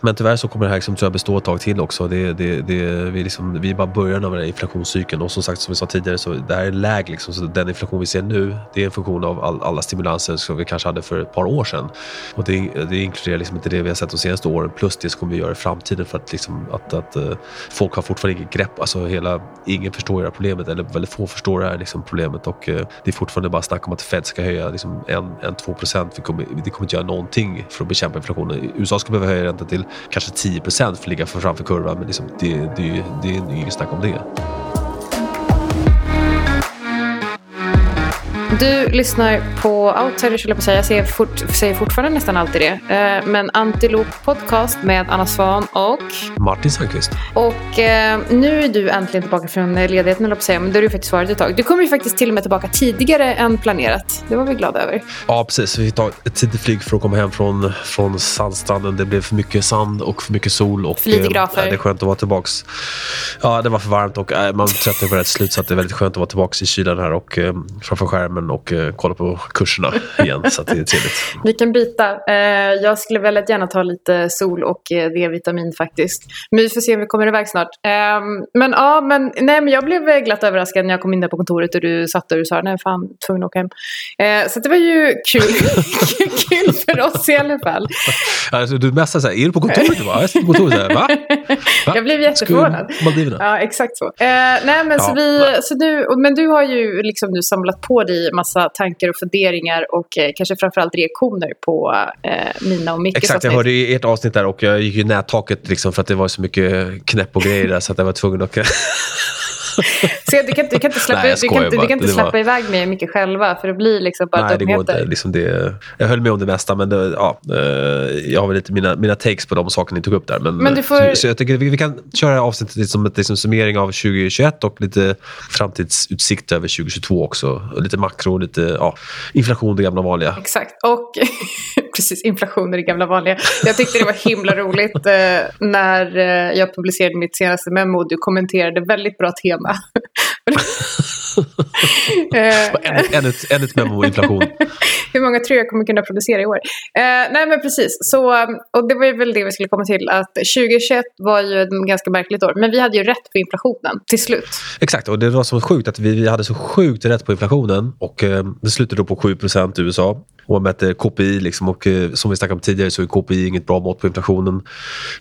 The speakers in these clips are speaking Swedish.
Men tyvärr så kommer det här liksom, tror jag, bestå ett tag till också. Det, det, det, vi, liksom, vi är bara början av den här inflationscykeln och som sagt som vi sa tidigare så det här är läg. Liksom, så den inflation vi ser nu det är en funktion av all, alla stimulanser som vi kanske hade för ett par år sedan. Och det, det inkluderar liksom inte det vi har sett de senaste åren plus det som kommer vi göra i framtiden för att, liksom, att, att uh, folk har fortfarande inget grepp. Alltså hela, ingen förstår det här problemet eller väldigt få förstår det här liksom, problemet och uh, det är fortfarande bara snack om att Fed ska höja liksom, 1-2 procent. Kommer, det kommer inte göra någonting för att bekämpa inflationen. USA ska behöva höja räntan till kanske 10 procent för att ligga framför kurvan men liksom, det, det, det är inget snack om det. Du lyssnar på Outsiders, jag på säga. Jag säger, fort, säger fortfarande nästan alltid det. Eh, men Antilop Podcast med Anna Svan och Martin Sandqvist. Och eh, nu är du äntligen tillbaka från ledigheten, eller på säga. Men det har du faktiskt varit ett tag. Du kommer ju faktiskt till och med tillbaka tidigare än planerat. Det var vi glada över. Ja, precis. Vi tog ett tidigt flyg för att komma hem från, från sandstranden. Det blev för mycket sand och för mycket sol. Och, för lite grafer. Eh, det är skönt att vara tillbaka. Ja, det var för varmt och man tröttnade på rätt slut. Så det är väldigt skönt att vara tillbaka i kylan här och framför skärmen och kolla på kurserna igen. så det är trevligt. Vi kan byta. Eh, jag skulle väldigt gärna ta lite sol och eh, D-vitamin faktiskt. Men vi får se om vi kommer iväg snart. Eh, men ja, men, nej, men jag blev glatt överraskad när jag kom in där på kontoret och du satt där och sa nej fan, tvungen att åka hem. Eh, så det var ju kul. kul för oss i alla fall. Alltså, du messade så här, är du på kontoret? Jag är på kontoret. Så Va? Va? Jag blev jätteförvånad. Maldiverna? Ja, exakt så. Eh, nej, men, ja, så vi, så nu, men du har ju liksom nu samlat på dig massa tankar och funderingar och eh, kanske framförallt reaktioner på eh, mina och Mickes Exakt, jag hörde i ert avsnitt där och jag gick i nättaket liksom för att det var så mycket knäpp och grejer där så att jag var tvungen att Så du kan, du kan inte släppa, Nej, du kan, du kan inte släppa var... iväg mig mycket själva för det blir liksom bara Nej, det går inte. Liksom det, jag höll med om det mesta men det, ja, eh, jag har väl lite mina, mina takes på de saker ni tog upp där. Men, men får... så, så, jag tycker vi, vi kan köra avsnittet som en liksom, summering av 2021 och lite framtidsutsikt över 2022 också. Lite makro, lite ja, inflation, det gamla vanliga. Exakt. Och precis, inflation är det gamla vanliga. Jag tyckte det var himla roligt eh, när eh, jag publicerade mitt senaste memo. Du kommenterade väldigt bra tema. ännu, ännu ett memo inflation. Hur många tror jag kommer kunna producera i år? Eh, nej men precis, så, och det var väl det vi skulle komma till. Att 2021 var ju ett ganska märkligt år. Men vi hade ju rätt på inflationen till slut. Exakt, och det var så sjukt att vi, vi hade så sjukt rätt på inflationen. Och eh, det slutade då på 7 i USA. Om man mäter eh, KPI liksom, och eh, som vi snackade om tidigare så är KPI inget bra mått på inflationen.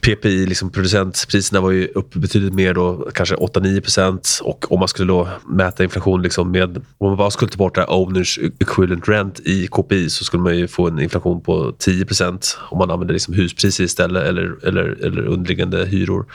PPI, liksom producentpriserna var ju upp betydligt mer då, kanske 8-9% och om man skulle då mäta inflation liksom med, om man bara skulle ta bort det owners equivalent rent i KPI så skulle man ju få en inflation på 10% om man använder liksom huspriser istället eller, eller, eller underliggande hyror.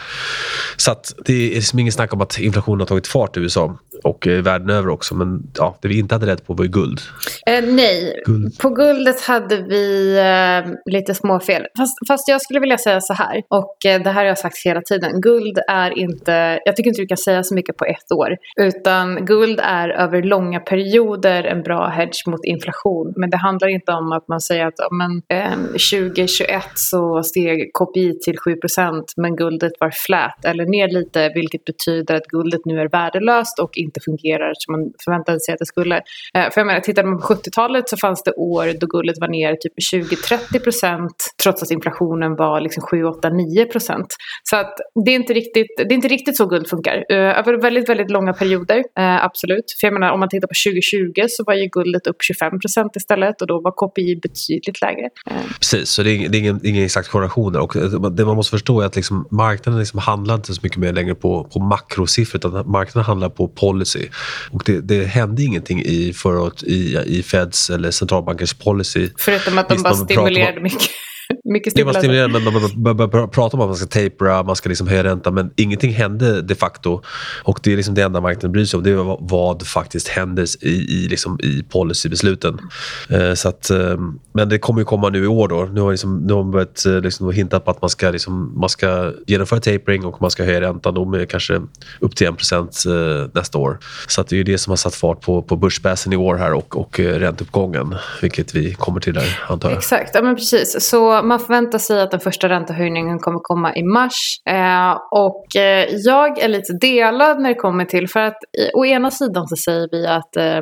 Så att det är liksom ingen snack om att inflationen har tagit fart i USA och eh, världen över också. Men ja, det vi inte hade rätt på var ju guld. Eh, nej, guld. på guldet hade vi eh, lite småfel. Fast, fast jag skulle vilja säga så här, och eh, det här har jag sagt hela tiden. Guld är inte, jag tycker inte du kan säga så mycket på ett år. Utan guld är över långa perioder en bra hedge mot inflation. Men det handlar inte om att man säger att men, eh, 2021 så steg KPI till 7% men guldet var flat eller ner lite vilket betyder att guldet nu är värdelöst och inte fungerar som man förväntade sig att det skulle. Eh, för jag menar, tittar man på 70-talet så fanns det år då guldet var ner typ 20-30% trots att inflationen var liksom 7, 8, 9% Så att det är inte riktigt, det är inte riktigt så guld funkar. Eh, över väldigt, väldigt långa perioder, eh, absolut. För jag menar, om man tittar på 2020 så var ju guldet upp 25% istället och då var KPI betydligt lägre. Precis, så det är, det är ingen, ingen exakt korrelation där. Och det man måste förstå är att liksom, marknaden liksom handlar inte så mycket mer längre på, på makrosiffror utan marknaden handlar på policy. Och det, det hände ingenting i, förut, i, i Feds eller centralbankers policy. Förutom att de bara stimulerade mycket. Mycket det var stimulerande, men man började prata om att man ska tapera, man ska liksom höja räntan, men ingenting hände de facto. Och det är liksom det enda marknaden bryr sig om, det är vad faktiskt händer i, i, liksom, i policybesluten. Eh, så att, eh, men det kommer ju komma nu i år. Då. Nu har, liksom, nu har man börjat eh, liksom, hintat på att man ska, liksom, man ska genomföra tapering och man ska höja räntan då med kanske upp till 1 eh, nästa år. Så att det är det som har satt fart på, på börsbäsen i år här och, och eh, ränteuppgången, vilket vi kommer till där antar jag. Exakt, ja, men precis. Så man förväntar sig att den första räntehöjningen kommer komma i mars. Eh, och eh, jag är lite delad när det kommer till, för att eh, å ena sidan så säger vi att eh,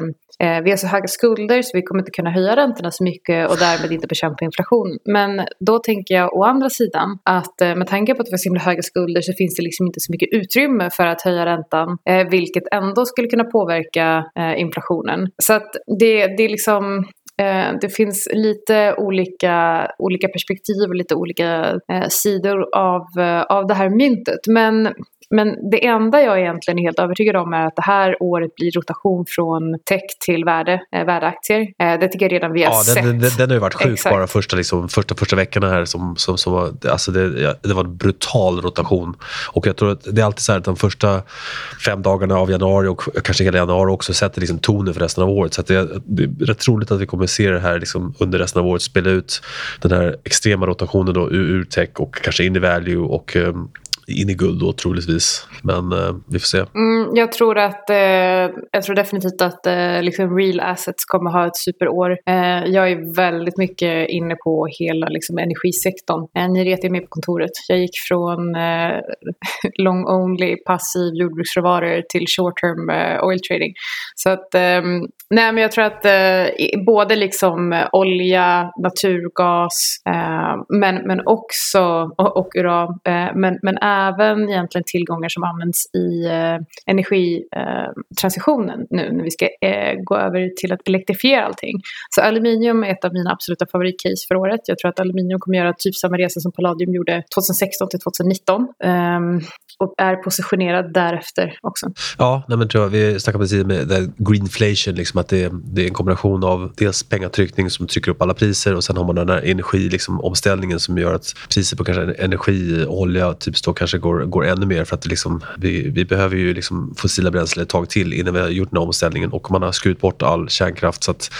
eh, vi har så höga skulder så vi kommer inte kunna höja räntorna så mycket och därmed inte bekämpa inflation. Men då tänker jag å andra sidan att eh, med tanke på att vi har så himla höga skulder så finns det liksom inte så mycket utrymme för att höja räntan, vilket ändå skulle kunna påverka inflationen. Så att det, det är liksom Eh, det finns lite olika, olika perspektiv och lite olika eh, sidor av, eh, av det här myntet. Men men det enda jag egentligen är helt övertygad om är att det här året blir rotation från tech till värde, eh, värdeaktier. Eh, det tycker jag redan vi har ja, sett. Den, den, den har ju varit sjuk Exakt. bara första, liksom, första, första veckorna här. Som, som, som var, alltså det, det var en brutal rotation. Och jag tror att det är alltid så här att de första fem dagarna av januari och kanske hela januari också sätter liksom tonen för resten av året. Så det, det, är rätt troligt att vi kommer se det här liksom under resten av året spela ut den här extrema rotationen då, ur, ur tech och kanske in i value och um, in i guld då troligtvis. Men eh, vi får se. Mm, jag, tror att, eh, jag tror definitivt att eh, liksom real assets kommer ha ett superår. Eh, jag är väldigt mycket inne på hela liksom, energisektorn. Eh, ni retar mig på kontoret. Jag gick från eh, long only passiv jordbruksråvaror till short term eh, oil trading. Så att ehm, Nej, men jag tror att eh, både liksom eh, olja, naturgas, eh, men, men också, och, och uran, eh, men, men även egentligen tillgångar som används i eh, energitransitionen eh, nu när vi ska eh, gå över till att elektrifiera allting. Så aluminium är ett av mina absoluta favoritcase för året. Jag tror att aluminium kommer göra typ samma resa som palladium gjorde 2016 till 2019 ehm, och är positionerad därefter också. Ja, nej, men tror jag, vi snackade precis med greenflation, liksom att det, det, är en kombination av dels pengatryckning som trycker upp alla priser och sen har man den här energiomställningen liksom, som gör att priset på kanske energi, olja, typ då kanske går, går ännu mer för att liksom, vi, vi behöver ju liksom fossila bränslen ett tag till innan vi har gjort den här omställningen och man har skurit bort all kärnkraft så att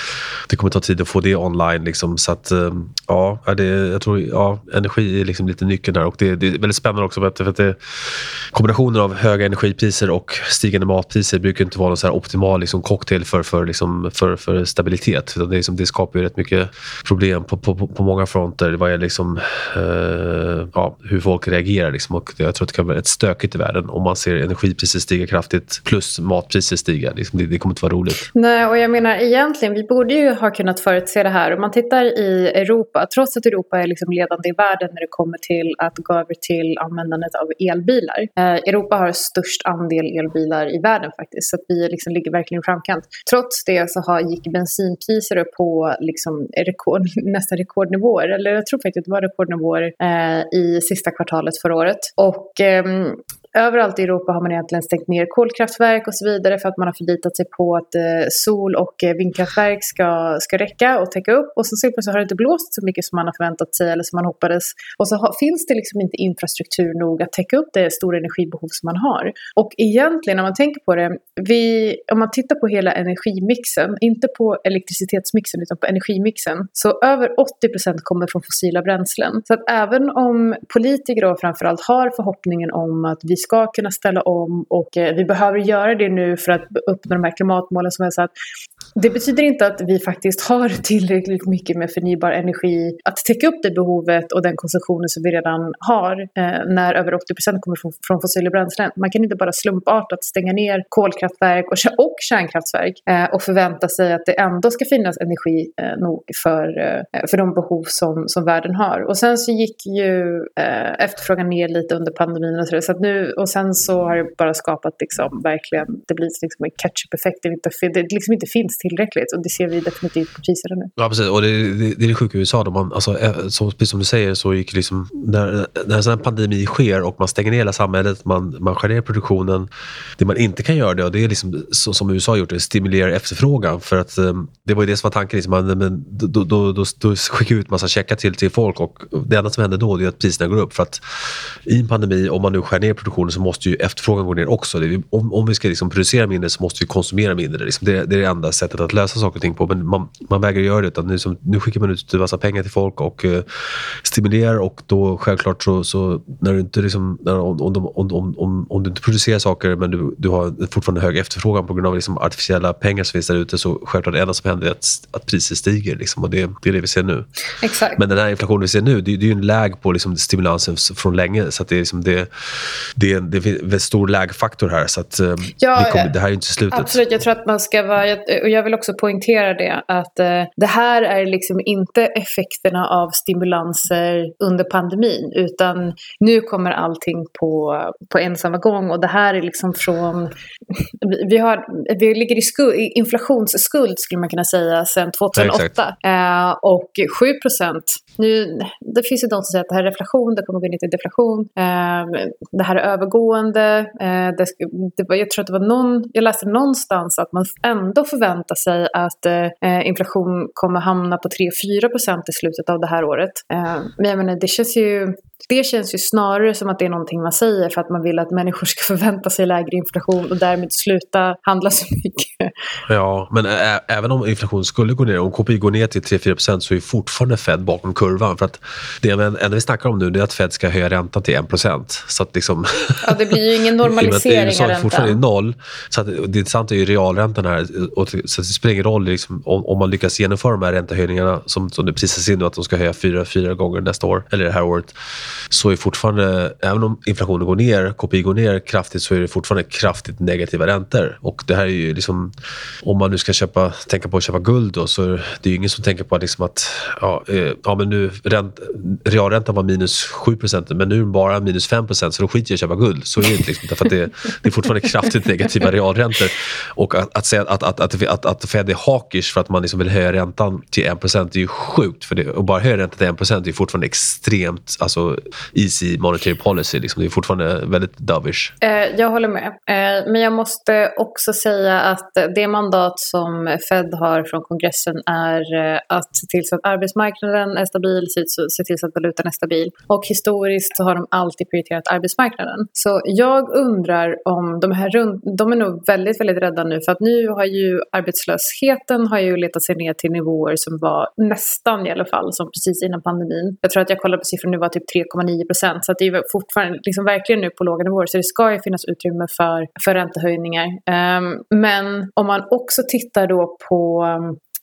det kommer ta tid att få det online. Liksom, så att, eh, ja, det, jag tror ja, energi är liksom lite nyckeln där och det, det är väldigt spännande också för att, för att det, kombinationen av höga energipriser och stigande matpriser brukar inte vara någon så optimal liksom, cocktail för, för liksom, för, för stabilitet. Det, liksom, det skapar ju rätt mycket problem på, på, på många fronter vad gäller liksom, eh, ja, hur folk reagerar. Liksom. Och jag tror att det kan vara rätt stökigt i världen om man ser energipriser stiga kraftigt plus matpriser stiga. Liksom, det, det kommer inte vara roligt. Nej, och jag menar egentligen, vi borde ju ha kunnat förutse det här. Om man tittar i Europa, trots att Europa är liksom ledande i världen när det kommer till att gå över till användandet av elbilar. Eh, Europa har störst andel elbilar i världen faktiskt, så att vi liksom ligger verkligen i framkant. Trots det så har, gick bensinpriser upp på liksom rekord, nästan rekordnivåer, eller jag tror faktiskt att det var rekordnivåer eh, i sista kvartalet förra året. Och eh, överallt i Europa har man egentligen stängt ner kolkraftverk och så vidare för att man har förlitat sig på att eh, sol och eh, vindkraftverk ska, ska räcka och täcka upp. Och så så har det inte blåst så mycket som man har förväntat sig eller som man hoppades. Och så har, finns det liksom inte infrastruktur nog att täcka upp det stora energibehov som man har. Och egentligen när man tänker på det, vi, om man tittar på hela energimixen, inte på elektricitetsmixen utan på energimixen, så över 80% kommer från fossila bränslen. Så att även om politiker då framförallt har förhoppningen om att vi ska kunna ställa om och eh, vi behöver göra det nu för att uppnå de här klimatmålen som jag satt. Det betyder inte att vi faktiskt har tillräckligt mycket med förnybar energi att täcka upp det behovet och den konsumtionen som vi redan har eh, när över 80% kommer från, från fossila bränslen. Man kan inte bara slumpartat stänga ner kolkraftverk och, och kärnkraftverk eh, och förvänta sig att det ändå ska finnas energi eh, nog för, eh, för de behov som, som världen har. Och sen så gick ju eh, efterfrågan ner lite under pandemin och så, så att nu och sen så har det bara skapat liksom verkligen, det blir liksom en catch-up-effekt. Det, det liksom inte finns tillräckligt och det ser vi definitivt på priserna nu. Ja, precis. Och det, det, det är det sjuka i USA. Då man, alltså, eh, så, precis som du säger så gick liksom, när, när en sån här pandemi sker och man stänger ner hela samhället, man, man skär ner produktionen. Det man inte kan göra det, och det är liksom så som USA har gjort, det stimulerar efterfrågan. För att eh, det var ju det som var tanken. Liksom, man, men, då, då, då, då skickar ut massa checkar till, till folk och det enda som händer då är att priserna går upp. För att i en pandemi, om man nu skär ner produktionen produktionen så måste ju efterfrågan gå ner också. om, om vi ska liksom producera mindre så måste vi konsumera mindre. Liksom det, det, är det enda sättet sättet att lösa saker och ting på. Men man, man vägrar göra det. Utan nu, som, nu skickar man ut en massa pengar till folk och uh, stimulerar. Och då självklart så, så när du inte liksom, när, om, om, om, om, om, du inte producerar saker men du, du har fortfarande hög efterfrågan på grund av liksom artificiella pengar som finns där ute så självklart det enda som händer är att, att priset stiger. Liksom, och det, det är det vi ser nu. Exakt. Men den här inflationen vi ser nu, det, det är ju en läg på liksom stimulansen från länge. Så det, är liksom det, det, det är en stor lägfaktor här. Så att, eh, ja, kommer, det här är inte slutet. Absolut, jag tror att man ska vara, och jag vill också poängtera det, att eh, det här är liksom inte effekterna av stimulanser under pandemin, utan nu kommer allting på, på en samma gång och det här är liksom från, vi, har, vi ligger i, skuld, inflationsskuld skulle man kunna säga sedan 2008 ja, eh, och 7 procent nu, det finns ju de som säger att det här är reflation, det kommer gå in i deflation. Eh, det här är övergående. Eh, det, det var, jag tror att det var någon, jag läste någonstans att man ändå förväntar sig att eh, inflation kommer hamna på 3-4 procent i slutet av det här året. Eh, men jag menar, det känns ju det känns ju snarare som att det är någonting man säger för att man vill att människor ska förvänta sig lägre inflation och därmed sluta handla så mycket. Ja, men även om inflationen skulle gå ner, om KPI går ner till 3-4% så är fortfarande Fed bakom kurvan. För att det enda vi snackar om nu är att Fed ska höja räntan till 1%. Så att liksom, ja, det blir ju ingen normalisering av räntan. fortfarande är noll. Så att det intressanta är ju realräntan här. Och så det spelar ingen roll liksom, om, om, man lyckas genomföra de här räntehöjningarna som, som det prisas in nu att de ska höja fyra, fyra gånger nästa år, eller det här året så är fortfarande, även om inflationen går ner, KPI går ner kraftigt, så är det fortfarande kraftigt negativa räntor. Och det här är ju liksom, om man nu ska köpa, tänka på att köpa guld då, så är det ju ingen som tänker på liksom att ja, eh, ja, men nu ränt, realräntan var minus 7% men nu är den bara minus 5% så då skiter jag i att köpa guld. Så är det inte. Liksom, därför att det, det är fortfarande kraftigt negativa realräntor. Och att, att säga att, att, att, att, att Fed är hawkish för att man liksom vill höja räntan till 1 är ju sjukt. För det, och bara höja räntan till 1% är fortfarande extremt alltså, easy monetary policy. Liksom. Det är fortfarande väldigt dovish. Eh, jag håller med. Eh, men jag måste också säga att det mandat som Fed har från kongressen är eh, att se till så att arbetsmarknaden är stabil, se till så att valutan är stabil. Och historiskt så har de alltid prioriterat arbetsmarknaden. Så jag undrar om de här runt, De är nog väldigt, väldigt rädda nu för att nu har ju arbetslösheten har ju letat sig ner till nivåer som var nästan i alla fall som precis innan pandemin. Jag tror att jag kollade på siffror nu var typ 3,9 procent. Så det är fortfarande liksom verkligen nu på låga nivåer. Så det ska ju finnas utrymme för, för räntehöjningar. Um, men om man också tittar då på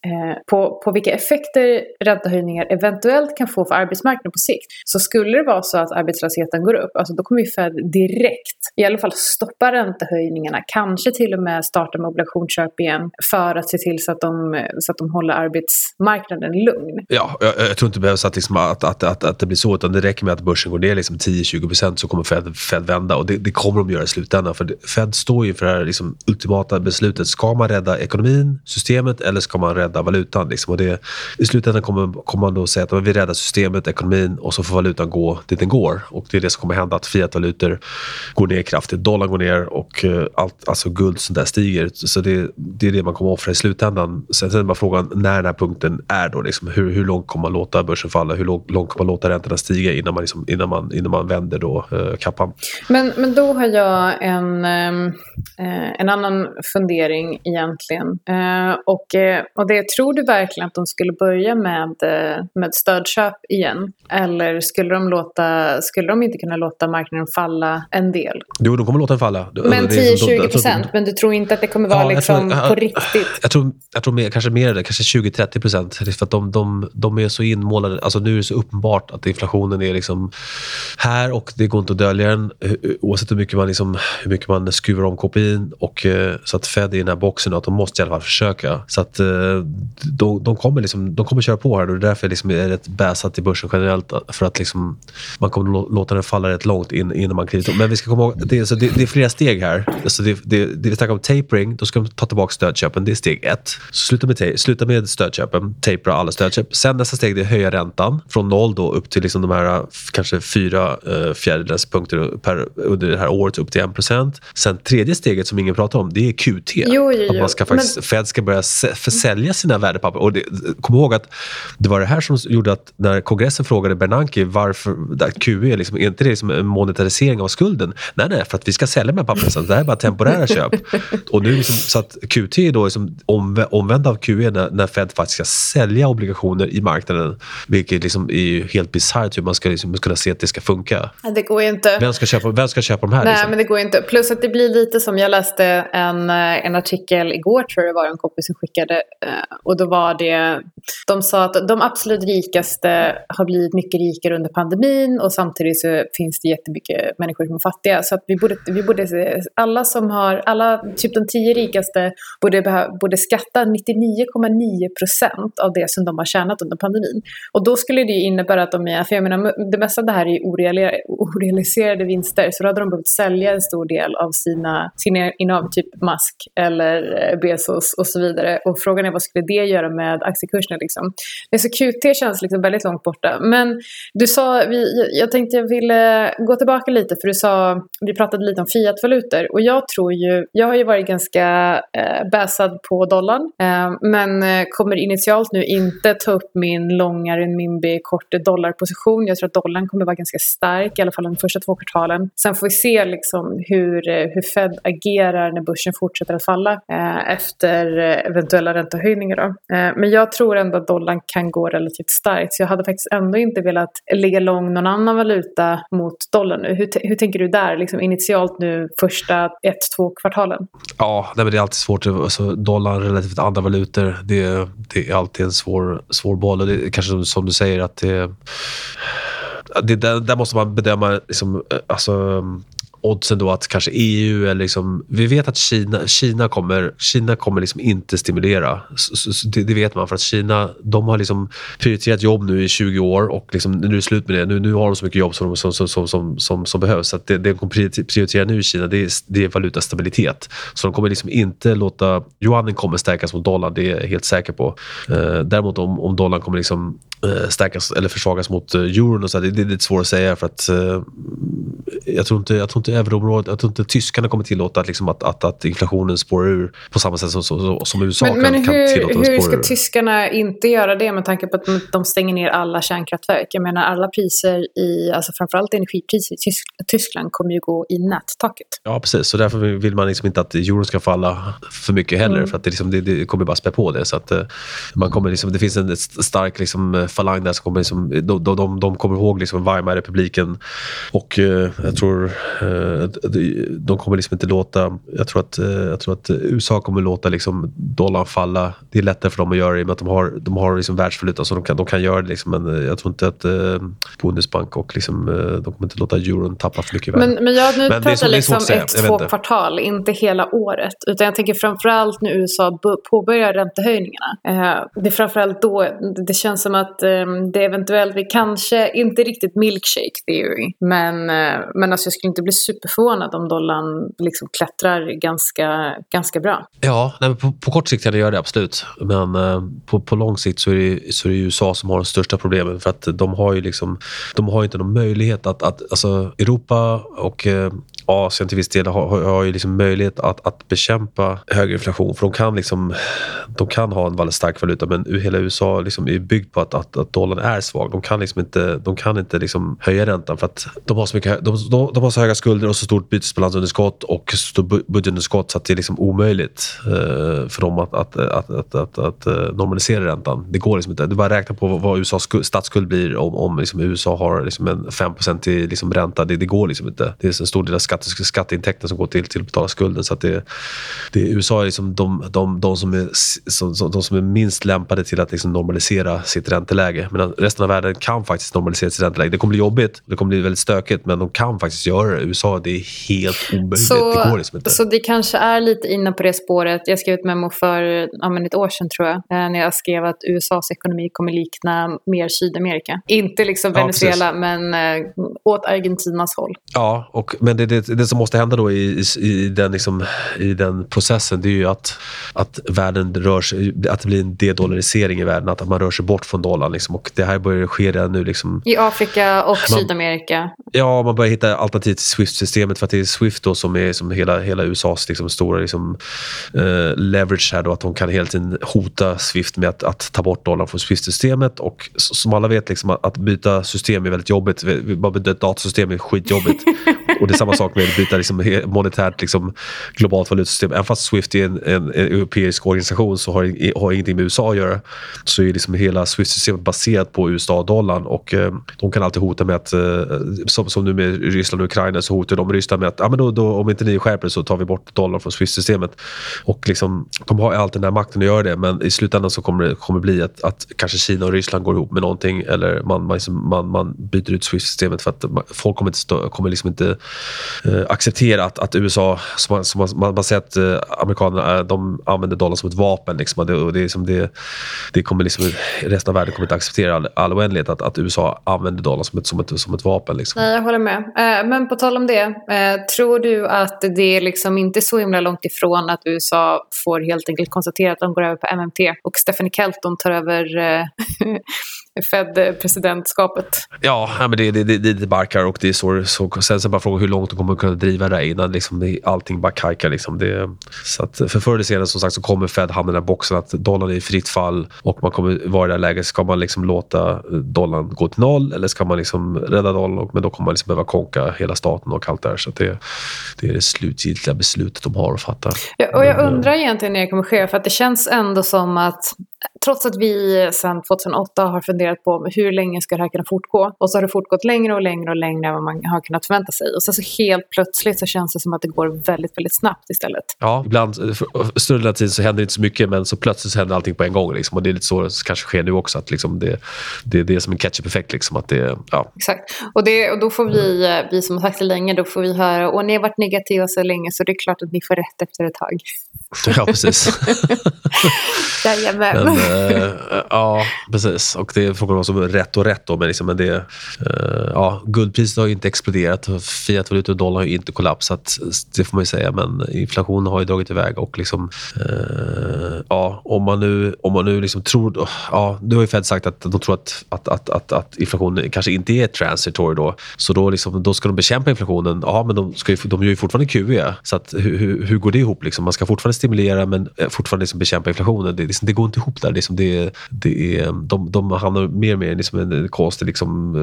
Eh, på, på vilka effekter räntehöjningar eventuellt kan få för arbetsmarknaden på sikt. Så skulle det vara så att arbetslösheten går upp, alltså då kommer ju Fed direkt, i alla fall stoppa räntehöjningarna, kanske till och med starta med obligationsköp igen för att se till så att de, så att de håller arbetsmarknaden lugn. Ja, jag, jag tror inte det behövs att, liksom, att, att, att, att, det blir så, utan det räcker med att börsen går ner liksom 10-20% så kommer Fed, Fed vända och det, det, kommer de göra i slutändan. För Fed står ju för det här liksom, ultimata beslutet. Ska man rädda ekonomin, systemet eller ska man rädda rädda valutan. Liksom. Och det, I slutändan kommer, kommer man då säga att vi räddar systemet, ekonomin och så får valutan gå dit den går. Och Det är det som kommer hända, att fiatvalutor går ner kraftigt. Dollarn går ner och eh, allt, alltså guld sånt där stiger. Så det, det är det man kommer offra i slutändan. Sen, sen är bara frågan när den här punkten är. Då, liksom. hur, hur långt kommer man låta börsen falla? Hur långt, långt kommer man låta räntorna stiga innan man, liksom, innan man, innan man vänder då, eh, kappan? Men, men då har jag en, eh, en annan fundering egentligen. Eh, och, eh, och det tror du verkligen att de skulle börja med, eh, med stödköp igen? Eller skulle de, låta, skulle de inte kunna låta marknaden falla en del? Jo, de kommer låta den falla. Men 10-20 procent? Men du tror inte att det kommer vara ja, liksom tror, på riktigt? Jag tror, jag tror mer, kanske mer det, kanske 20-30 procent. För att de, de, de är så inmålade. Alltså nu är det så uppenbart att inflationen är liksom här och det går inte att dölja den. Oavsett hur mycket man, liksom, hur mycket man skruvar om KPI. Och, eh, så att Fed är i den här boxen och att de måste i alla fall försöka. Så att eh, de, de, kommer liksom, de kommer köra på här och det är därför liksom är rätt bäsat i börsen generellt. För att liksom, man kommer låta den falla rätt långt in, innan man kliver Men vi ska komma ihåg, det, så det, det är flera steg här. Alltså det, det, det vi snackar om tapering, då ska de ta tillbaka stödköpen. Det är steg ett. Så sluta, med, sluta med stödköpen, tapera alla stödköp. Sen nästa steg är att höja räntan från noll då upp till liksom de här kanske fyra uh, fjärdedels punkter per, under det här året upp till 1% Sen tredje steget som ingen pratar om, det är QT. Jo, jo, jo. Att man ska faktiskt, Men... Fed ska börja försälja sina värdepapper. Och det, kom ihåg att det var det här som gjorde att när kongressen frågade Bernanke varför QE, liksom, är inte det liksom en monetarisering av skulden? Nej, nej, för att vi ska sälja de här papperna sen. Det här är bara temporära köp. Och nu liksom, så att QT är då liksom omvänd av QE när, när Fed faktiskt ska sälja obligationer i marknaden. Vilket liksom är helt bisarrt hur man ska liksom kunna se att det ska funka. Det går ju inte. Vem ska köpa, vem ska köpa de här? Nej, liksom? men det går inte. Plus att det blir lite som, jag läste en, eh, en artikel igår tror jag det var, en kompis som skickade. Och då var det, de sa att de absolut rikaste har blivit mycket rikare under pandemin och samtidigt så finns det jättemycket människor som är fattiga. Så att vi borde, vi borde alla som har, alla, typ de tio rikaste borde, borde skatta 99,9 procent av det som de har tjänat under pandemin. Och då skulle det ju innebära att de är, för jag menar det mesta av det här är orealiserade vinster så då hade de behövt sälja en stor del av sina, sina e-, innehav, typ Musk eller eh, Bezos och så vidare. Och frågan är vad skulle det göra med aktiekurserna liksom? Så QT känns liksom väldigt långt borta. Men du sa, vi, jag tänkte jag ville gå tillbaka lite för du sa, vi pratade lite om fiatvalutor och jag tror ju, jag har ju varit ganska eh, bäsad på dollarn eh, men eh, kommer initialt nu inte ta upp min långa renminbi kort dollarposition. Jag tror att dollarn kommer vara ganska stark i alla fall de första två kvartalen. Sen får vi se liksom hur, eh, hur Fed agerar när börsen fortsätter att falla eh, efter eh, eventuella räntehöjningar. Då. Eh, men jag tror ändå att dollarn kan gå relativt starkt så jag hade faktiskt ändå inte velat ligga lång någon annan valuta mot dollarn nu. Hur, hur tänker du där, liksom initialt nu första ett, två kvartalen? Ja, det är alltid svårt. Alltså, dollarn relativt andra valutor, det, det är alltid en svår, svår boll. Och det är kanske som, som du säger att det, det där, där måste man bedöma liksom, eh, alltså, oddsen då att kanske EU eller liksom, vi vet att Kina, Kina kommer, Kina kommer liksom inte stimulera. Så, så det, det, vet man för att Kina de har liksom prioriterat jobb nu i 20 år och liksom, nu är det slut med det. Nu, nu har de så mycket jobb som, som, som, som, som, som behövs. Så det, det de kommer prioritera nu i Kina det är, det är valutastabilitet. Så de kommer liksom inte låta... Yuanen kommer stärkas mot dollarn, det är jag helt säker på. Eh, däremot om, om dollarn kommer liksom eh, stärkas eller försvagas mot eh, euron och så, det, det är lite svårt att säga för att eh, jag tror inte, jag tror inte euroområdet, jag tror inte tyskarna kommer tillåta liksom att, att, att inflationen spårar ur på samma sätt som, som, som USA men, kan, men kan hur, tillåta hur ska ur. tyskarna inte göra det med tanke på att de stänger ner alla kärnkraftverk? Jag menar alla priser i, alltså framförallt energipriser i Tysk, Tyskland kommer ju gå i nättaket. Ja precis, så därför vill man liksom inte att euron ska falla för mycket heller mm. för att det, liksom, det, det, kommer bara spä på det. Så att, eh, man kommer liksom, det finns en stark liksom, falang där som kommer, liksom, de, de, de, kommer ihåg liksom Weimarrepubliken och eh, jag tror eh, de kommer liksom inte låta... Jag tror att, eh, jag tror att USA kommer låta liksom dollarn falla. Det är lättare för dem att göra det i och med att de har, de har liksom världsvaluta så de kan, de kan göra det. Liksom, men jag tror inte att eh, Bundesbank och liksom, eh, de kommer inte låta euron tappa för mycket värde. Men, men jag nu men pratar liksom ett, två kvartal, inte hela året. Utan jag tänker framförallt när USA påbörjar räntehöjningarna. Eh, det är framförallt då det känns som att eh, det eventuellt, vi kanske, inte riktigt milkshake theory, men, eh, men alltså jag skulle inte bli superförvånad om dollarn liksom klättrar ganska, ganska bra. Ja, nej, på, på, kort sikt kan det göra det absolut. Men eh, på, på lång sikt så är, det, så är det USA som har de största problemen för att de har ju liksom, de har inte någon möjlighet att, att alltså Europa och eh, Asien till viss del har, har ju liksom möjlighet att, att bekämpa högre inflation. För de kan, liksom, de kan ha en väldigt stark valuta men hela USA liksom är byggt på att, att, att dollarn är svag. De kan liksom inte, de kan inte liksom höja räntan för att de har, så mycket, de, de, de har så höga skulder och så stort bytesbalansunderskott och så stort budgetunderskott så att det är liksom omöjligt eh, för dem att, att, att, att, att, att, eh, normalisera räntan. Det går liksom inte. Du bara räkna på vad USAs statsskuld blir om, om liksom USA har liksom en 5 i liksom ränta. Det, det går liksom inte. Det är en stor del av skatt, skatteintäkterna som går till, till att betala skulden. Så det, det, USA är liksom de, de, de, som är, som, de som är minst lämpade till att liksom normalisera sitt ränteläge. Medan resten av världen kan faktiskt normalisera sitt ränteläge. Det kommer bli jobbigt, det kommer bli väldigt stökigt, men de kan faktiskt göra det. USA, det är helt omöjligt. Så, det går liksom inte. Så det kanske är lite inne på det spåret. Jag skrev ett memo för ja, ett år sedan tror jag, eh, när jag skrev att USAs ekonomi kommer likna mer Sydamerika. Inte liksom Venezuela, ja, men äh, åt Argentinas håll. Ja, och, men det, det, det som måste hända då i, i, i, den, liksom, i den processen det är ju att, att världen rör sig, att det blir en dedolarisering i världen, att man rör sig bort från dollarn. Liksom, och det här börjar ske redan nu. Liksom. I Afrika och man, Sydamerika? Ja, man börjar hitta alternativ till Swift-systemet för att det är Swift då som är som hela, hela USAs liksom, stora liksom, uh, leverage här då, att de kan hela tiden hota Swift med att, att ta bort dollarn från Swift-systemet. Och som alla vet, liksom, att, att byta system är väldigt jobbigt. Bara byta ett datasystem är skitjobbigt. Och det är samma sak med att byta liksom, monetärt liksom, globalt valutasystem. Även fast Swift är en, en, en europeisk organisation så har, har ingenting med USA att göra. Så är liksom hela Swift-systemet baserat på USA-dollarn och eh, de kan alltid hota med att, eh, som, som nu med Ryssland och Ukraina, så hotar de Ryssland med att ah, men då, då, om inte ni skärper så tar vi bort dollarn från Swift-systemet. Och liksom, de har alltid den här makten att göra det men i slutändan så kommer det kommer bli att, att kanske Kina och Ryssland går ihop med någonting eller man, man, man, man byter ut Swift-systemet för att folk kommer inte, stå, kommer liksom inte Eh, acceptera att, att USA, som man, som man, man säger att eh, amerikanerna eh, de använder dollarn som ett vapen. Liksom, och det, och det, som det, det kommer liksom, resten av världen kommer inte acceptera all, all oändlighet att, att USA använder dollarn som ett, som ett, som ett vapen. Liksom. Nej, jag håller med. Men på tal om det, tror du att det är liksom inte så himla långt ifrån att USA får helt enkelt konstatera att de går över på MMT och Stephanie Kelton tar över Fed-presidentskapet. Ja, men det, det, det, det barkar och det är så, så. Sen så bara fråga hur långt de kommer kunna driva det innan liksom, det, allting bara kajkar. Liksom. Det, så att för förr eller senare som sagt så kommer Fed hamna i den här boxen att dollarn är i fritt fall och man kommer vara i det här läget. Ska man liksom låta dollarn gå till noll eller ska man liksom rädda dollarn? Men då kommer man liksom behöva konka hela staten och allt det här. Så det, det är det slutgiltiga beslutet de har att fatta. Ja, och jag undrar egentligen när det kommer ske, för att det känns ändå som att trots att vi sedan 2008 har funderat på hur länge ska det här kunna fortgå och så har det fortgått längre och längre och längre än vad man har kunnat förvänta sig. Och sen så helt plötsligt så känns det som att det går väldigt, väldigt snabbt istället. Ja, ibland, större delen av tiden så händer inte så mycket men så plötsligt så händer allting på en gång. Liksom. Och det är lite så det kanske sker nu också, att liksom det, det, det är som en catch-up-effekt. Liksom, ja. Exakt, och, det, och då får vi, vi som har sagt det länge, då får vi höra och ni har varit negativa så länge så det är klart att ni får rätt efter ett tag. Ja, precis. Jajamän. Men, äh, ja, precis. Och det är frågan om rätt och rätt. Då, men, liksom, men det, äh, ja, guldpriset har inte exploderat. Fiat-valutor och dollar har ju inte kollapsat. Det får man säga. Men inflationen har ju dragit iväg. Och liksom, äh, ja, om man nu, om man nu liksom tror... Ja, nu har ju Fed sagt att de tror att, att, att, att, att inflationen kanske inte är transitory då. Så då, liksom, då ska de bekämpa inflationen. Ja, men de, ska ju, de gör ju fortfarande QE. Så att, hur, hur, hur går det ihop? Liksom? Man ska fortfarande stimulera men fortfarande liksom bekämpa inflationen. Det, liksom, det går inte ihop där. Liksom, det, det är, de, de hamnar mer och mer i liksom en konstig liksom,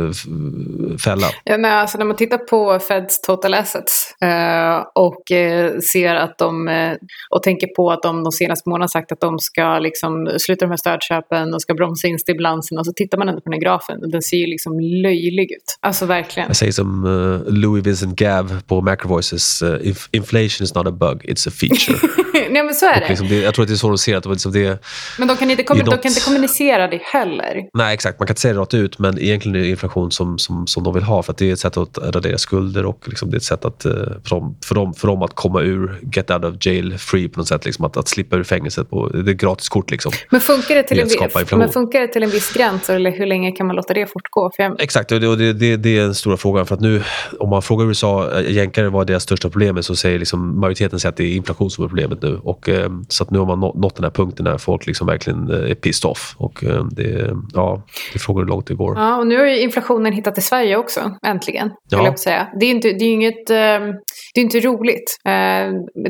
fälla. Ja, nej, alltså när man tittar på Feds total assets eh, och eh, ser att de eh, och tänker på att de de senaste månaderna sagt att de ska liksom, sluta de här stödköpen och ska bromsa in stimulansen och så tittar man ändå på den här grafen och den ser ju liksom löjlig ut. Alltså verkligen. Jag säger som uh, Louis Vincent Gav på Macrovoices, uh, inflation is not a bug, it's a feature. Nej men så är det. Liksom det. Jag tror att det är så de ser att det. Liksom det men de kan, inte kom, något... de kan inte kommunicera det heller. Nej, exakt. Man kan inte säga det rakt ut, men egentligen är det inflation som, som, som de vill ha. För att det är ett sätt att radera skulder och liksom det är ett sätt att, eh, för, dem, för, dem, för dem att komma ur, get out of jail free på något sätt. Liksom, att, att slippa ur fängelset. På, det är gratis kort. Liksom, men, funkar det till en, men funkar det till en viss gräns? Eller hur länge kan man låta det fortgå? Jag... Exakt, och det, det, det, är den stora frågan. För att nu, om man frågar USA, eh, jänkare vad deras största problem så säger liksom, majoriteten säger att det är inflation som är problemet nu. Och, eh, så att nu har man nått den här punkten där folk liksom verkligen eh, är pissed off. Och eh, det, ja, det frågar hur långt det går. Ja, och nu har inflationen hittat till Sverige också, äntligen. Ja. Jag säga. Det är inte, det är inget, eh, det är inte roligt.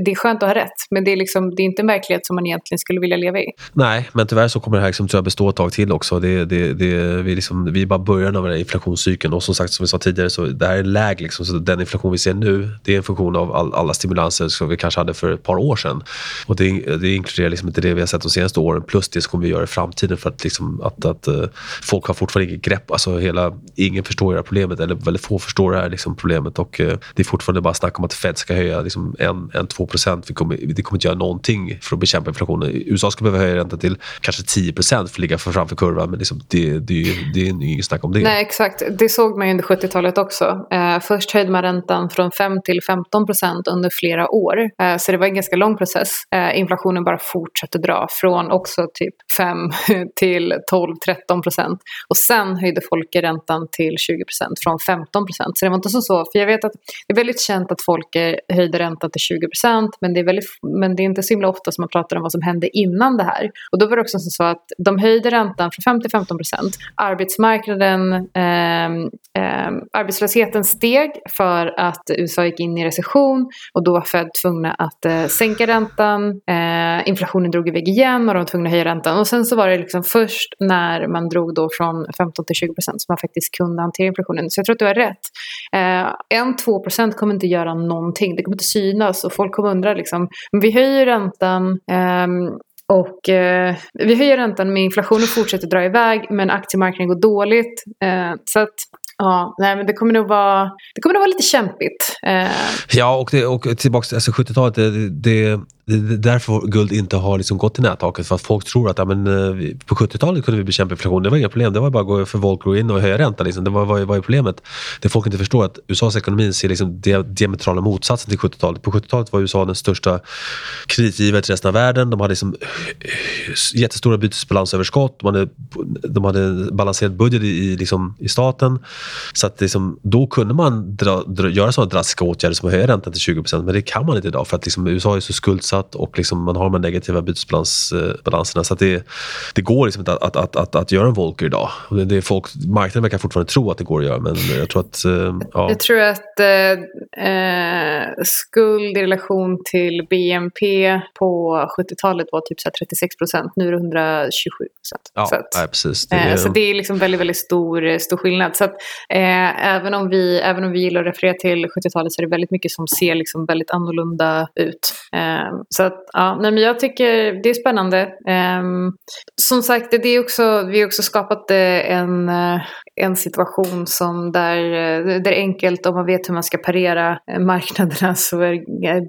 Det är skönt att ha rätt, men det är, liksom, det är inte en verklighet som man egentligen skulle vilja leva i. Nej, men tyvärr så kommer det här liksom, tror jag, bestå ett tag till också. Det, det, det, vi, liksom, vi är bara början av den här inflationscykeln och som sagt, som vi sa tidigare, så det här är läge. Liksom, så den inflation vi ser nu, det är en funktion av all, alla stimulanser som vi kanske hade för ett par år sedan. Och det, det inkluderar liksom inte det vi har sett de senaste åren plus det som kommer vi göra i framtiden för att, liksom, att, att uh, folk har fortfarande inget grepp. Alltså hela, ingen förstår det här problemet eller väldigt få förstår det här liksom, problemet och uh, det är fortfarande bara snack om att Fed ska höja liksom, 1-2 procent. Det kommer inte göra någonting för att bekämpa inflationen. USA ska behöva höja räntan till kanske 10 procent för att ligga framför kurvan men liksom, det, det, det är inget snack om det. Nej exakt, det såg man ju under 70-talet också. Uh, först höjde man räntan från 5 till 15 procent under flera år. så det var en ganska lång process dess. Eh, inflationen bara fortsatte dra från också typ 5 till 12-13 procent. Och sen höjde Folke räntan till 20 procent från 15 procent. Så det var inte så, så, för jag vet att det är väldigt känt att Folke eh, höjde räntan till 20 procent men, det är men det är inte så himla ofta som man pratar om vad som hände innan det här. Och då var det också så att de höjde räntan från 5 till 15 procent. Arbetsmarknaden, eh, eh, arbetslösheten steg för att USA gick in i recession och då var Fed tvungna att eh, sänka räntan. Eh, inflationen drog iväg igen och de var tvungna att höja räntan. Och sen så var det liksom först när man drog då från 15 till 20 procent som man faktiskt kunde hantera inflationen. Så jag tror att du har rätt. Eh, en, två procent kommer inte göra någonting. Det kommer inte synas och folk kommer undra liksom, vi höjer räntan Eh, och eh, vi höjer räntan men inflationen fortsätter dra iväg men aktiemarknaden går dåligt. Eh, så att Ja, nej, men det kommer nog vara, det kommer nog vara lite kämpigt. Eh. Ja, och, det, och tillbaka till alltså 70-talet, det, det, det är därför guld inte har liksom gått i nättaket. För att folk tror att ja, men, eh, på 70-talet kunde vi bekämpa inflation. Det var inga problem. Det var bara att gå för Volcker in och höja räntan. Liksom. Det var, var, var problemet. Det folk inte förstår är att USAs ekonomi ser liksom diametrala motsatsen till 70-talet. På 70-talet var USA den största kreditgivaren till resten av världen. De hade liksom jättestora bytesbalansöverskott. De hade, de hade balanserad budget i, liksom, i staten. Så att liksom, då kunde man dra, dra, göra sådana drastiska åtgärder som att höja räntan till 20% men det kan man inte idag för att liksom, USA är så skuldsatt och liksom, man har de negativa bytesbalanserna. Så det, det går liksom inte att, att, att, att, att göra en Volcker idag. Det, det är folk, marknaden verkar fortfarande tro att det går att göra men jag tror att... Eh, ja. Jag tror att eh, eh skuld i relation till BNP på 70-talet var typ så 36% Nu är det 127 Ja, så, att, nej, precis. Det är, eh, så det är liksom väldigt, väldigt stor, stor skillnad. Så att, Eh, även, om vi, även om vi gillar att referera till 70-talet så är det väldigt mycket som ser liksom väldigt annorlunda ut. Så att, ja, nej, men jag tycker det är spännande. Eh, som sagt, det är också, vi har också skapat eh, en, eh, en situation som där, eh, där det är enkelt om man vet hur man ska parera marknaderna så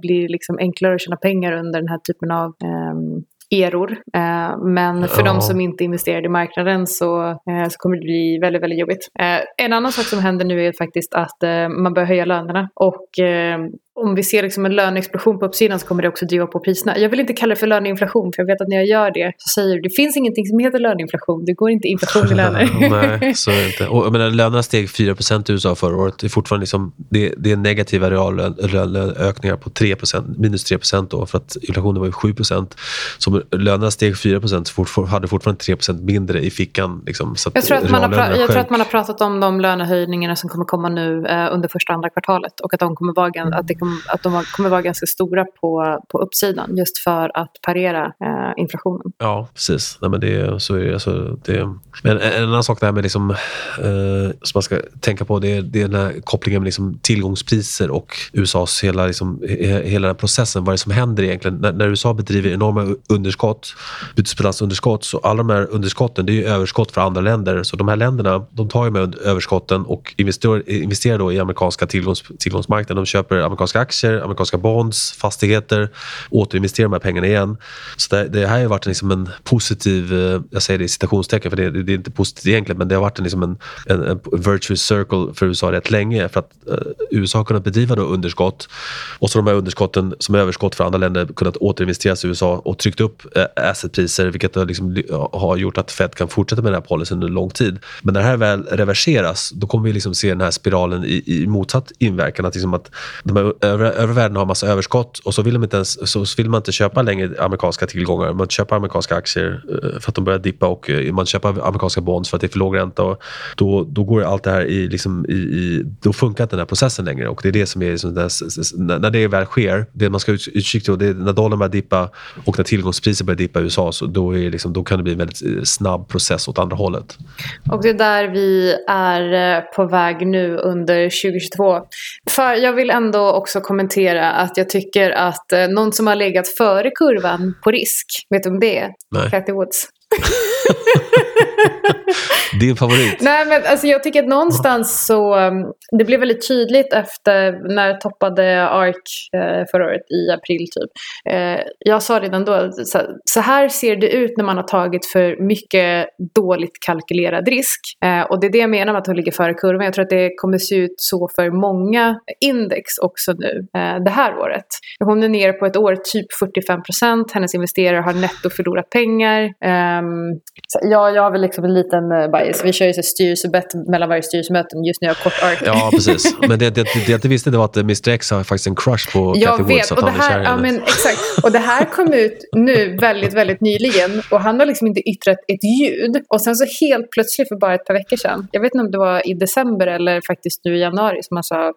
blir det liksom enklare att tjäna pengar under den här typen av ehm, eror. Men för ja. de som inte investerade i marknaden så, så kommer det bli väldigt, väldigt jobbigt. En annan sak som händer nu är faktiskt att man börjar höja lönerna och om vi ser liksom en löneexplosion på uppsidan så kommer det också driva på priserna. Jag vill inte kalla det för löneinflation för jag vet att när jag gör det så säger du det finns ingenting som heter löneinflation. Det går inte inflation i löner. Nej, så är det inte. Och, menar, lönerna steg 4 i USA förra året. Det är fortfarande liksom, det, det är negativa reallöneökningar på 3 minus 3 då för att inflationen var ju 7 Så lönerna steg 4 så hade fortfarande 3% mindre i fickan. Liksom, jag, tror att man har jag tror att man har pratat om de lönehöjningarna som kommer komma nu eh, under första och andra kvartalet och att de kommer vara, mm. att det att de kommer vara ganska stora på, på uppsidan just för att parera eh, inflationen. Ja, precis. Nej, men det, så är det, alltså, det, men en, annan sak där med liksom, eh, som man ska tänka på det är, det är den här kopplingen med liksom tillgångspriser och USAs hela, liksom, hela den processen. Vad är det som händer egentligen? När, när USA bedriver enorma underskott, bytesbalansunderskott, så alla de här underskotten det är överskott för andra länder. Så de här länderna de tar ju med överskotten och investerar, investerar då i amerikanska tillgångs, tillgångsmarknaden. De köper amerikanska amerikanska aktier, amerikanska bonds, fastigheter, återinvestera de här pengarna igen. Så det, det här har varit liksom en positiv, eh, jag säger det i citationstecken för det, det, är inte positivt egentligen, men det har varit en, liksom en, en, en virtuous circle för USA rätt länge. För att eh, USA har kunnat bedriva då underskott och så de här underskotten som är överskott för andra länder kunnat återinvesteras i USA och tryckt upp eh, assetpriser vilket har, liksom, har gjort att Fed kan fortsätta med den här policyn under lång tid. Men när det här väl reverseras då kommer vi liksom se den här spiralen i, i motsatt inverkan. Att, liksom att de här över, över världen har massa överskott och så vill, de inte ens, så vill man inte köpa längre amerikanska tillgångar. Man köper amerikanska aktier eh, för att de börjar dippa och eh, man köper amerikanska bonds för att det är för låg ränta. Och då, då går allt det här i, liksom, i, i, då funkar inte den här processen längre. Och det är det som är, liksom, när det väl sker, det man ska utkika till, det är när dollarn börjar dippa och när tillgångspriser börjar dippa i USA, så då, är liksom, då kan det bli en väldigt eh, snabb process åt andra hållet. Och det är där vi är på väg nu under 2022. För jag vill ändå också kommentera att jag tycker att eh, någon som har legat före kurvan på risk, vet du om det är? Nej. Cathy Woods. Din favorit? Nej, men alltså, jag tycker att någonstans så, um, det blev väldigt tydligt efter när jag toppade ARK eh, förra året i april typ. Eh, jag sa redan då, så, så här ser det ut när man har tagit för mycket dåligt kalkylerad risk. Eh, och det är det jag menar med att hon ligger före kurvan. Jag tror att det kommer se ut så för många index också nu det här året. Hon är nere på ett år typ 45 procent. Hennes investerare har netto förlorat pengar. Ehm, ja, jag har väl liksom liten uh, bias. Vi kör ju styrelsebett mellan varje styrelsemöte. Just nu har jag kort ark. Ja, precis. Men det, det, det jag inte visste det var att Mr X har faktiskt en crush på jag Cathy vet. Woods. Och det, här, ja, men, exakt. och det här kom ut nu väldigt, väldigt nyligen. Och han har liksom inte yttrat ett ljud. Och sen så helt plötsligt för bara ett par veckor sedan. Jag vet inte om det var i december eller faktiskt nu i januari som han sa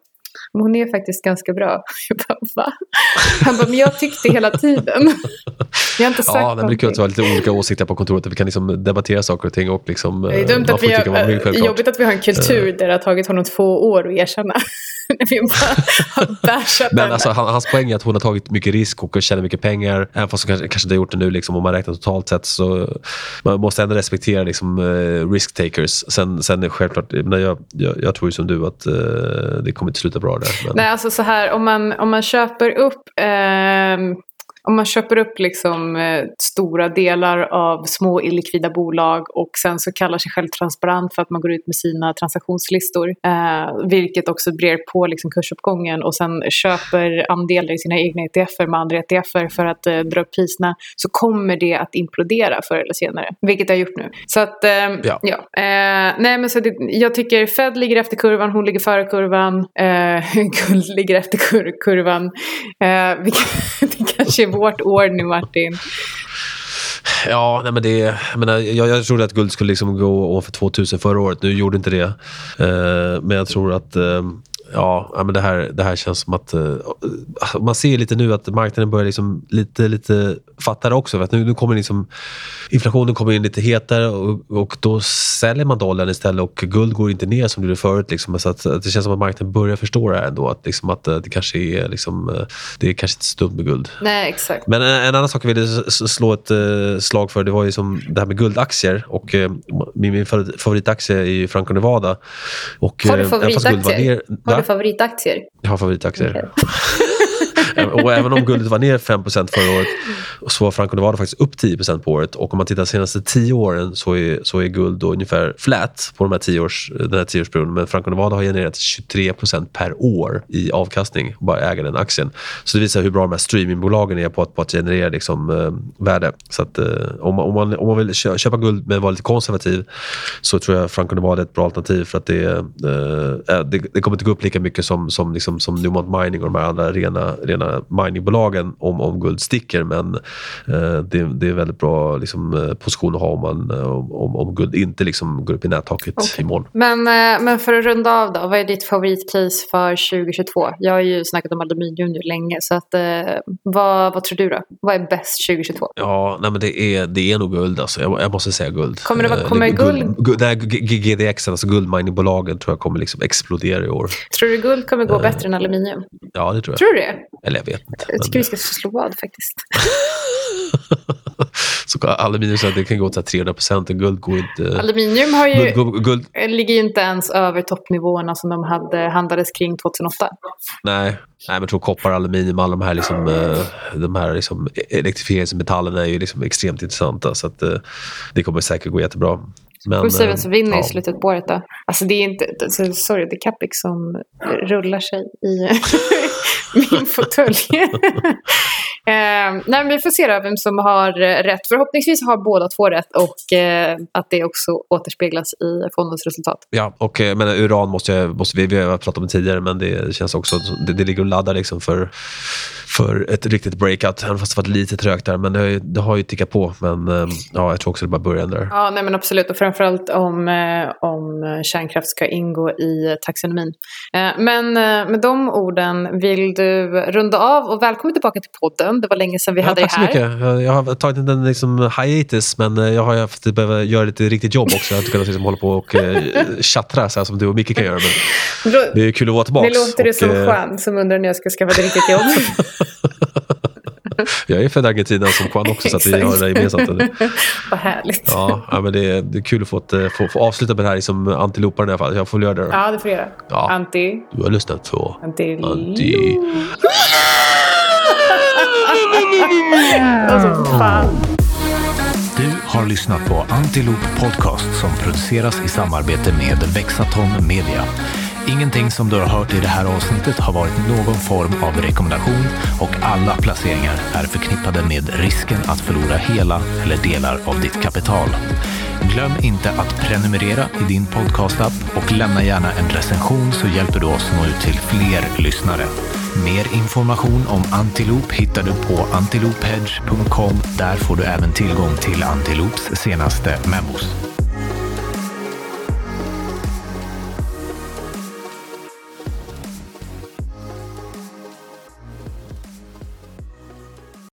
men hon är faktiskt ganska bra. Jag bara, va? Han bara, men jag tyckte hela tiden. Jag har inte sagt ja, det blir kul att vi har lite olika åsikter på kontoret. Att vi kan liksom debattera saker och ting. Och liksom, det är dumt att vi har, jobbigt att vi har en kultur där det har tagit honom två år att erkänna. vi bara Men alltså, hans poäng är att hon har tagit mycket risk och tjänar mycket pengar. Även fast hon kanske, kanske inte har gjort det nu, liksom, om man räknar totalt sett. Så man måste ändå respektera liksom, uh, risk takers. Sen, sen självklart, jag, jag, jag tror ju som du att uh, det kommer inte sluta bra där. Men... Nej, alltså så här, om man, om man köper upp eh, om man köper upp liksom, eh, stora delar av små illikvida bolag och sen så kallar sig själv transparent för att man går ut med sina transaktionslistor, eh, vilket också brer på liksom, kursuppgången och sen köper andelar i sina egna ETFer med andra ETFer för att eh, dra upp priserna, så kommer det att implodera förr eller senare, vilket det har gjort nu. Så att, eh, ja. ja. Eh, nej men så det, jag tycker Fed ligger efter kurvan, hon ligger före kurvan, eh, guld ligger efter kur kurvan. Eh, det kanske är Svårt år nu, Martin. Ja, nej men det, jag, menar, jag, jag trodde att guld skulle liksom gå ovanför 2000 förra året. Nu gjorde inte det. Uh, men jag tror att uh, ja, men det, här, det här känns som att... Uh, man ser lite nu att marknaden börjar liksom lite, lite fatta det också. Att nu, nu kommer liksom, inflationen kommer in lite hetare och, och då säljer man dollarn istället och guld går inte ner som det gjorde förut. Liksom. Så att, att det känns som att marknaden börjar förstå det här ändå. Att, liksom, att det kanske är, liksom, det är kanske inte så dumt med guld. Nej, exakt. Men en, en annan sak jag ville slå ett uh, slag för det var ju som det här med guldaktier. Och, uh, min, min favoritaktie är ju Franco Nevada. Och, Har du favoritaktier? Har du favoritaktier? Jag har favoritaktier. Okay och även om guldet var ner 5% förra året så var Franco Nevada faktiskt upp 10% på året. Och om man tittar de senaste 10 åren så är, så är guld då ungefär flat på de här 10 års, den här tioårsperioden. Men Franco Nevada har genererat 23% per år i avkastning, bara äga den aktien. Så det visar hur bra de här streamingbolagen är på att, på att generera liksom, eh, värde. Så att, eh, om, man, om, man, om man vill köpa guld men vara lite konservativ så tror jag Franco Nevada är ett bra alternativ för att det, eh, eh, det, det kommer inte gå upp lika mycket som, som, liksom, som Newmont Mining och de här andra rena, rena miningbolagen om, om guld sticker. Men eh, det, det, är väldigt bra liksom, eh, position att ha om, man, eh, om, om guld inte liksom, går upp i nättaket okay. imorgon. Men, eh, men för att runda av då, vad är ditt favoritcase för 2022? Jag har ju snackat om aluminium nu länge, så att, eh, vad, vad tror du då? Vad är bäst 2022? Ja, nej, men det, är, det är nog guld. Alltså. Jag, jag måste säga guld. Kommer det vara, kommer guld? guld, guld GDX, alltså guldminingbolagen, tror jag kommer liksom explodera i år. Tror du guld kommer gå bättre än aluminium? Ja, det tror jag. Tror du det? Eller jag vet inte. Jag tycker men... vi ska slå vad faktiskt. så aluminium så det kan gå till 300 procent guld går inte... Aluminium har ju, guld, guld, ligger ju inte ens över toppnivåerna som de hade, handlades kring 2008. Nej, Nej men jag tror koppar, aluminium, alla de här, liksom, eh, de här liksom elektrifieringsmetallerna är ju liksom extremt intressanta. Så att, eh, det kommer säkert gå jättebra. Men, Får se vem som vinner ja. i slutet på året då. Alltså det är inte, alltså, sorry, det är Capix som rullar sig i min fåtölj. eh, nej, vi får se vem som har rätt. Förhoppningsvis har båda två rätt och eh, att det också återspeglas i fondens resultat. Ja, och eh, men uran måste, jag, måste vi, vi har pratat om det tidigare, men det känns också, det, det ligger och laddar liksom för för ett riktigt breakout. Även fast det varit lite trögt där. Men det har ju, det har ju tickat på. Men eh, ja, jag tror också det bara början där. Ja, nej men absolut. Och framförallt om, eh, om kärnkraft ska ingå i taxonomin. Eh, men med de orden vill du runda av och välkommen tillbaka till podden. Det var länge sedan vi ja, hade dig här. Tack så mycket. Jag har tagit en liksom, hiatus men jag har haft behöva göra lite riktigt jobb också. Jag har inte kunnat liksom, hålla på och tjattra så här som du och Micke kan göra. Men det är kul att vara tillbaka. Det låter och, det som Juan som undrar när jag ska skaffa ett riktigt jobb. jag är född i Argentina som Juan också, så att vi har det gemensamt. Vad härligt. Ja, ja men det är, det är kul att få, ett, få, få avsluta med det här liksom antiloparen i alla fall. Jag får göra det. Ja, det får du göra. Ja. Anti. Du har lyssnat på Anti. Anti... Alltså, fan. Du har lyssnat på Antilop Podcast som produceras i samarbete med Vexaton Media. Ingenting som du har hört i det här avsnittet har varit någon form av rekommendation och alla placeringar är förknippade med risken att förlora hela eller delar av ditt kapital. Glöm inte att prenumerera i din podcastapp och lämna gärna en recension så hjälper du oss nå ut till fler lyssnare. Mer information om Antilop hittar du på antilophedge.com. Där får du även tillgång till Antilops senaste memos.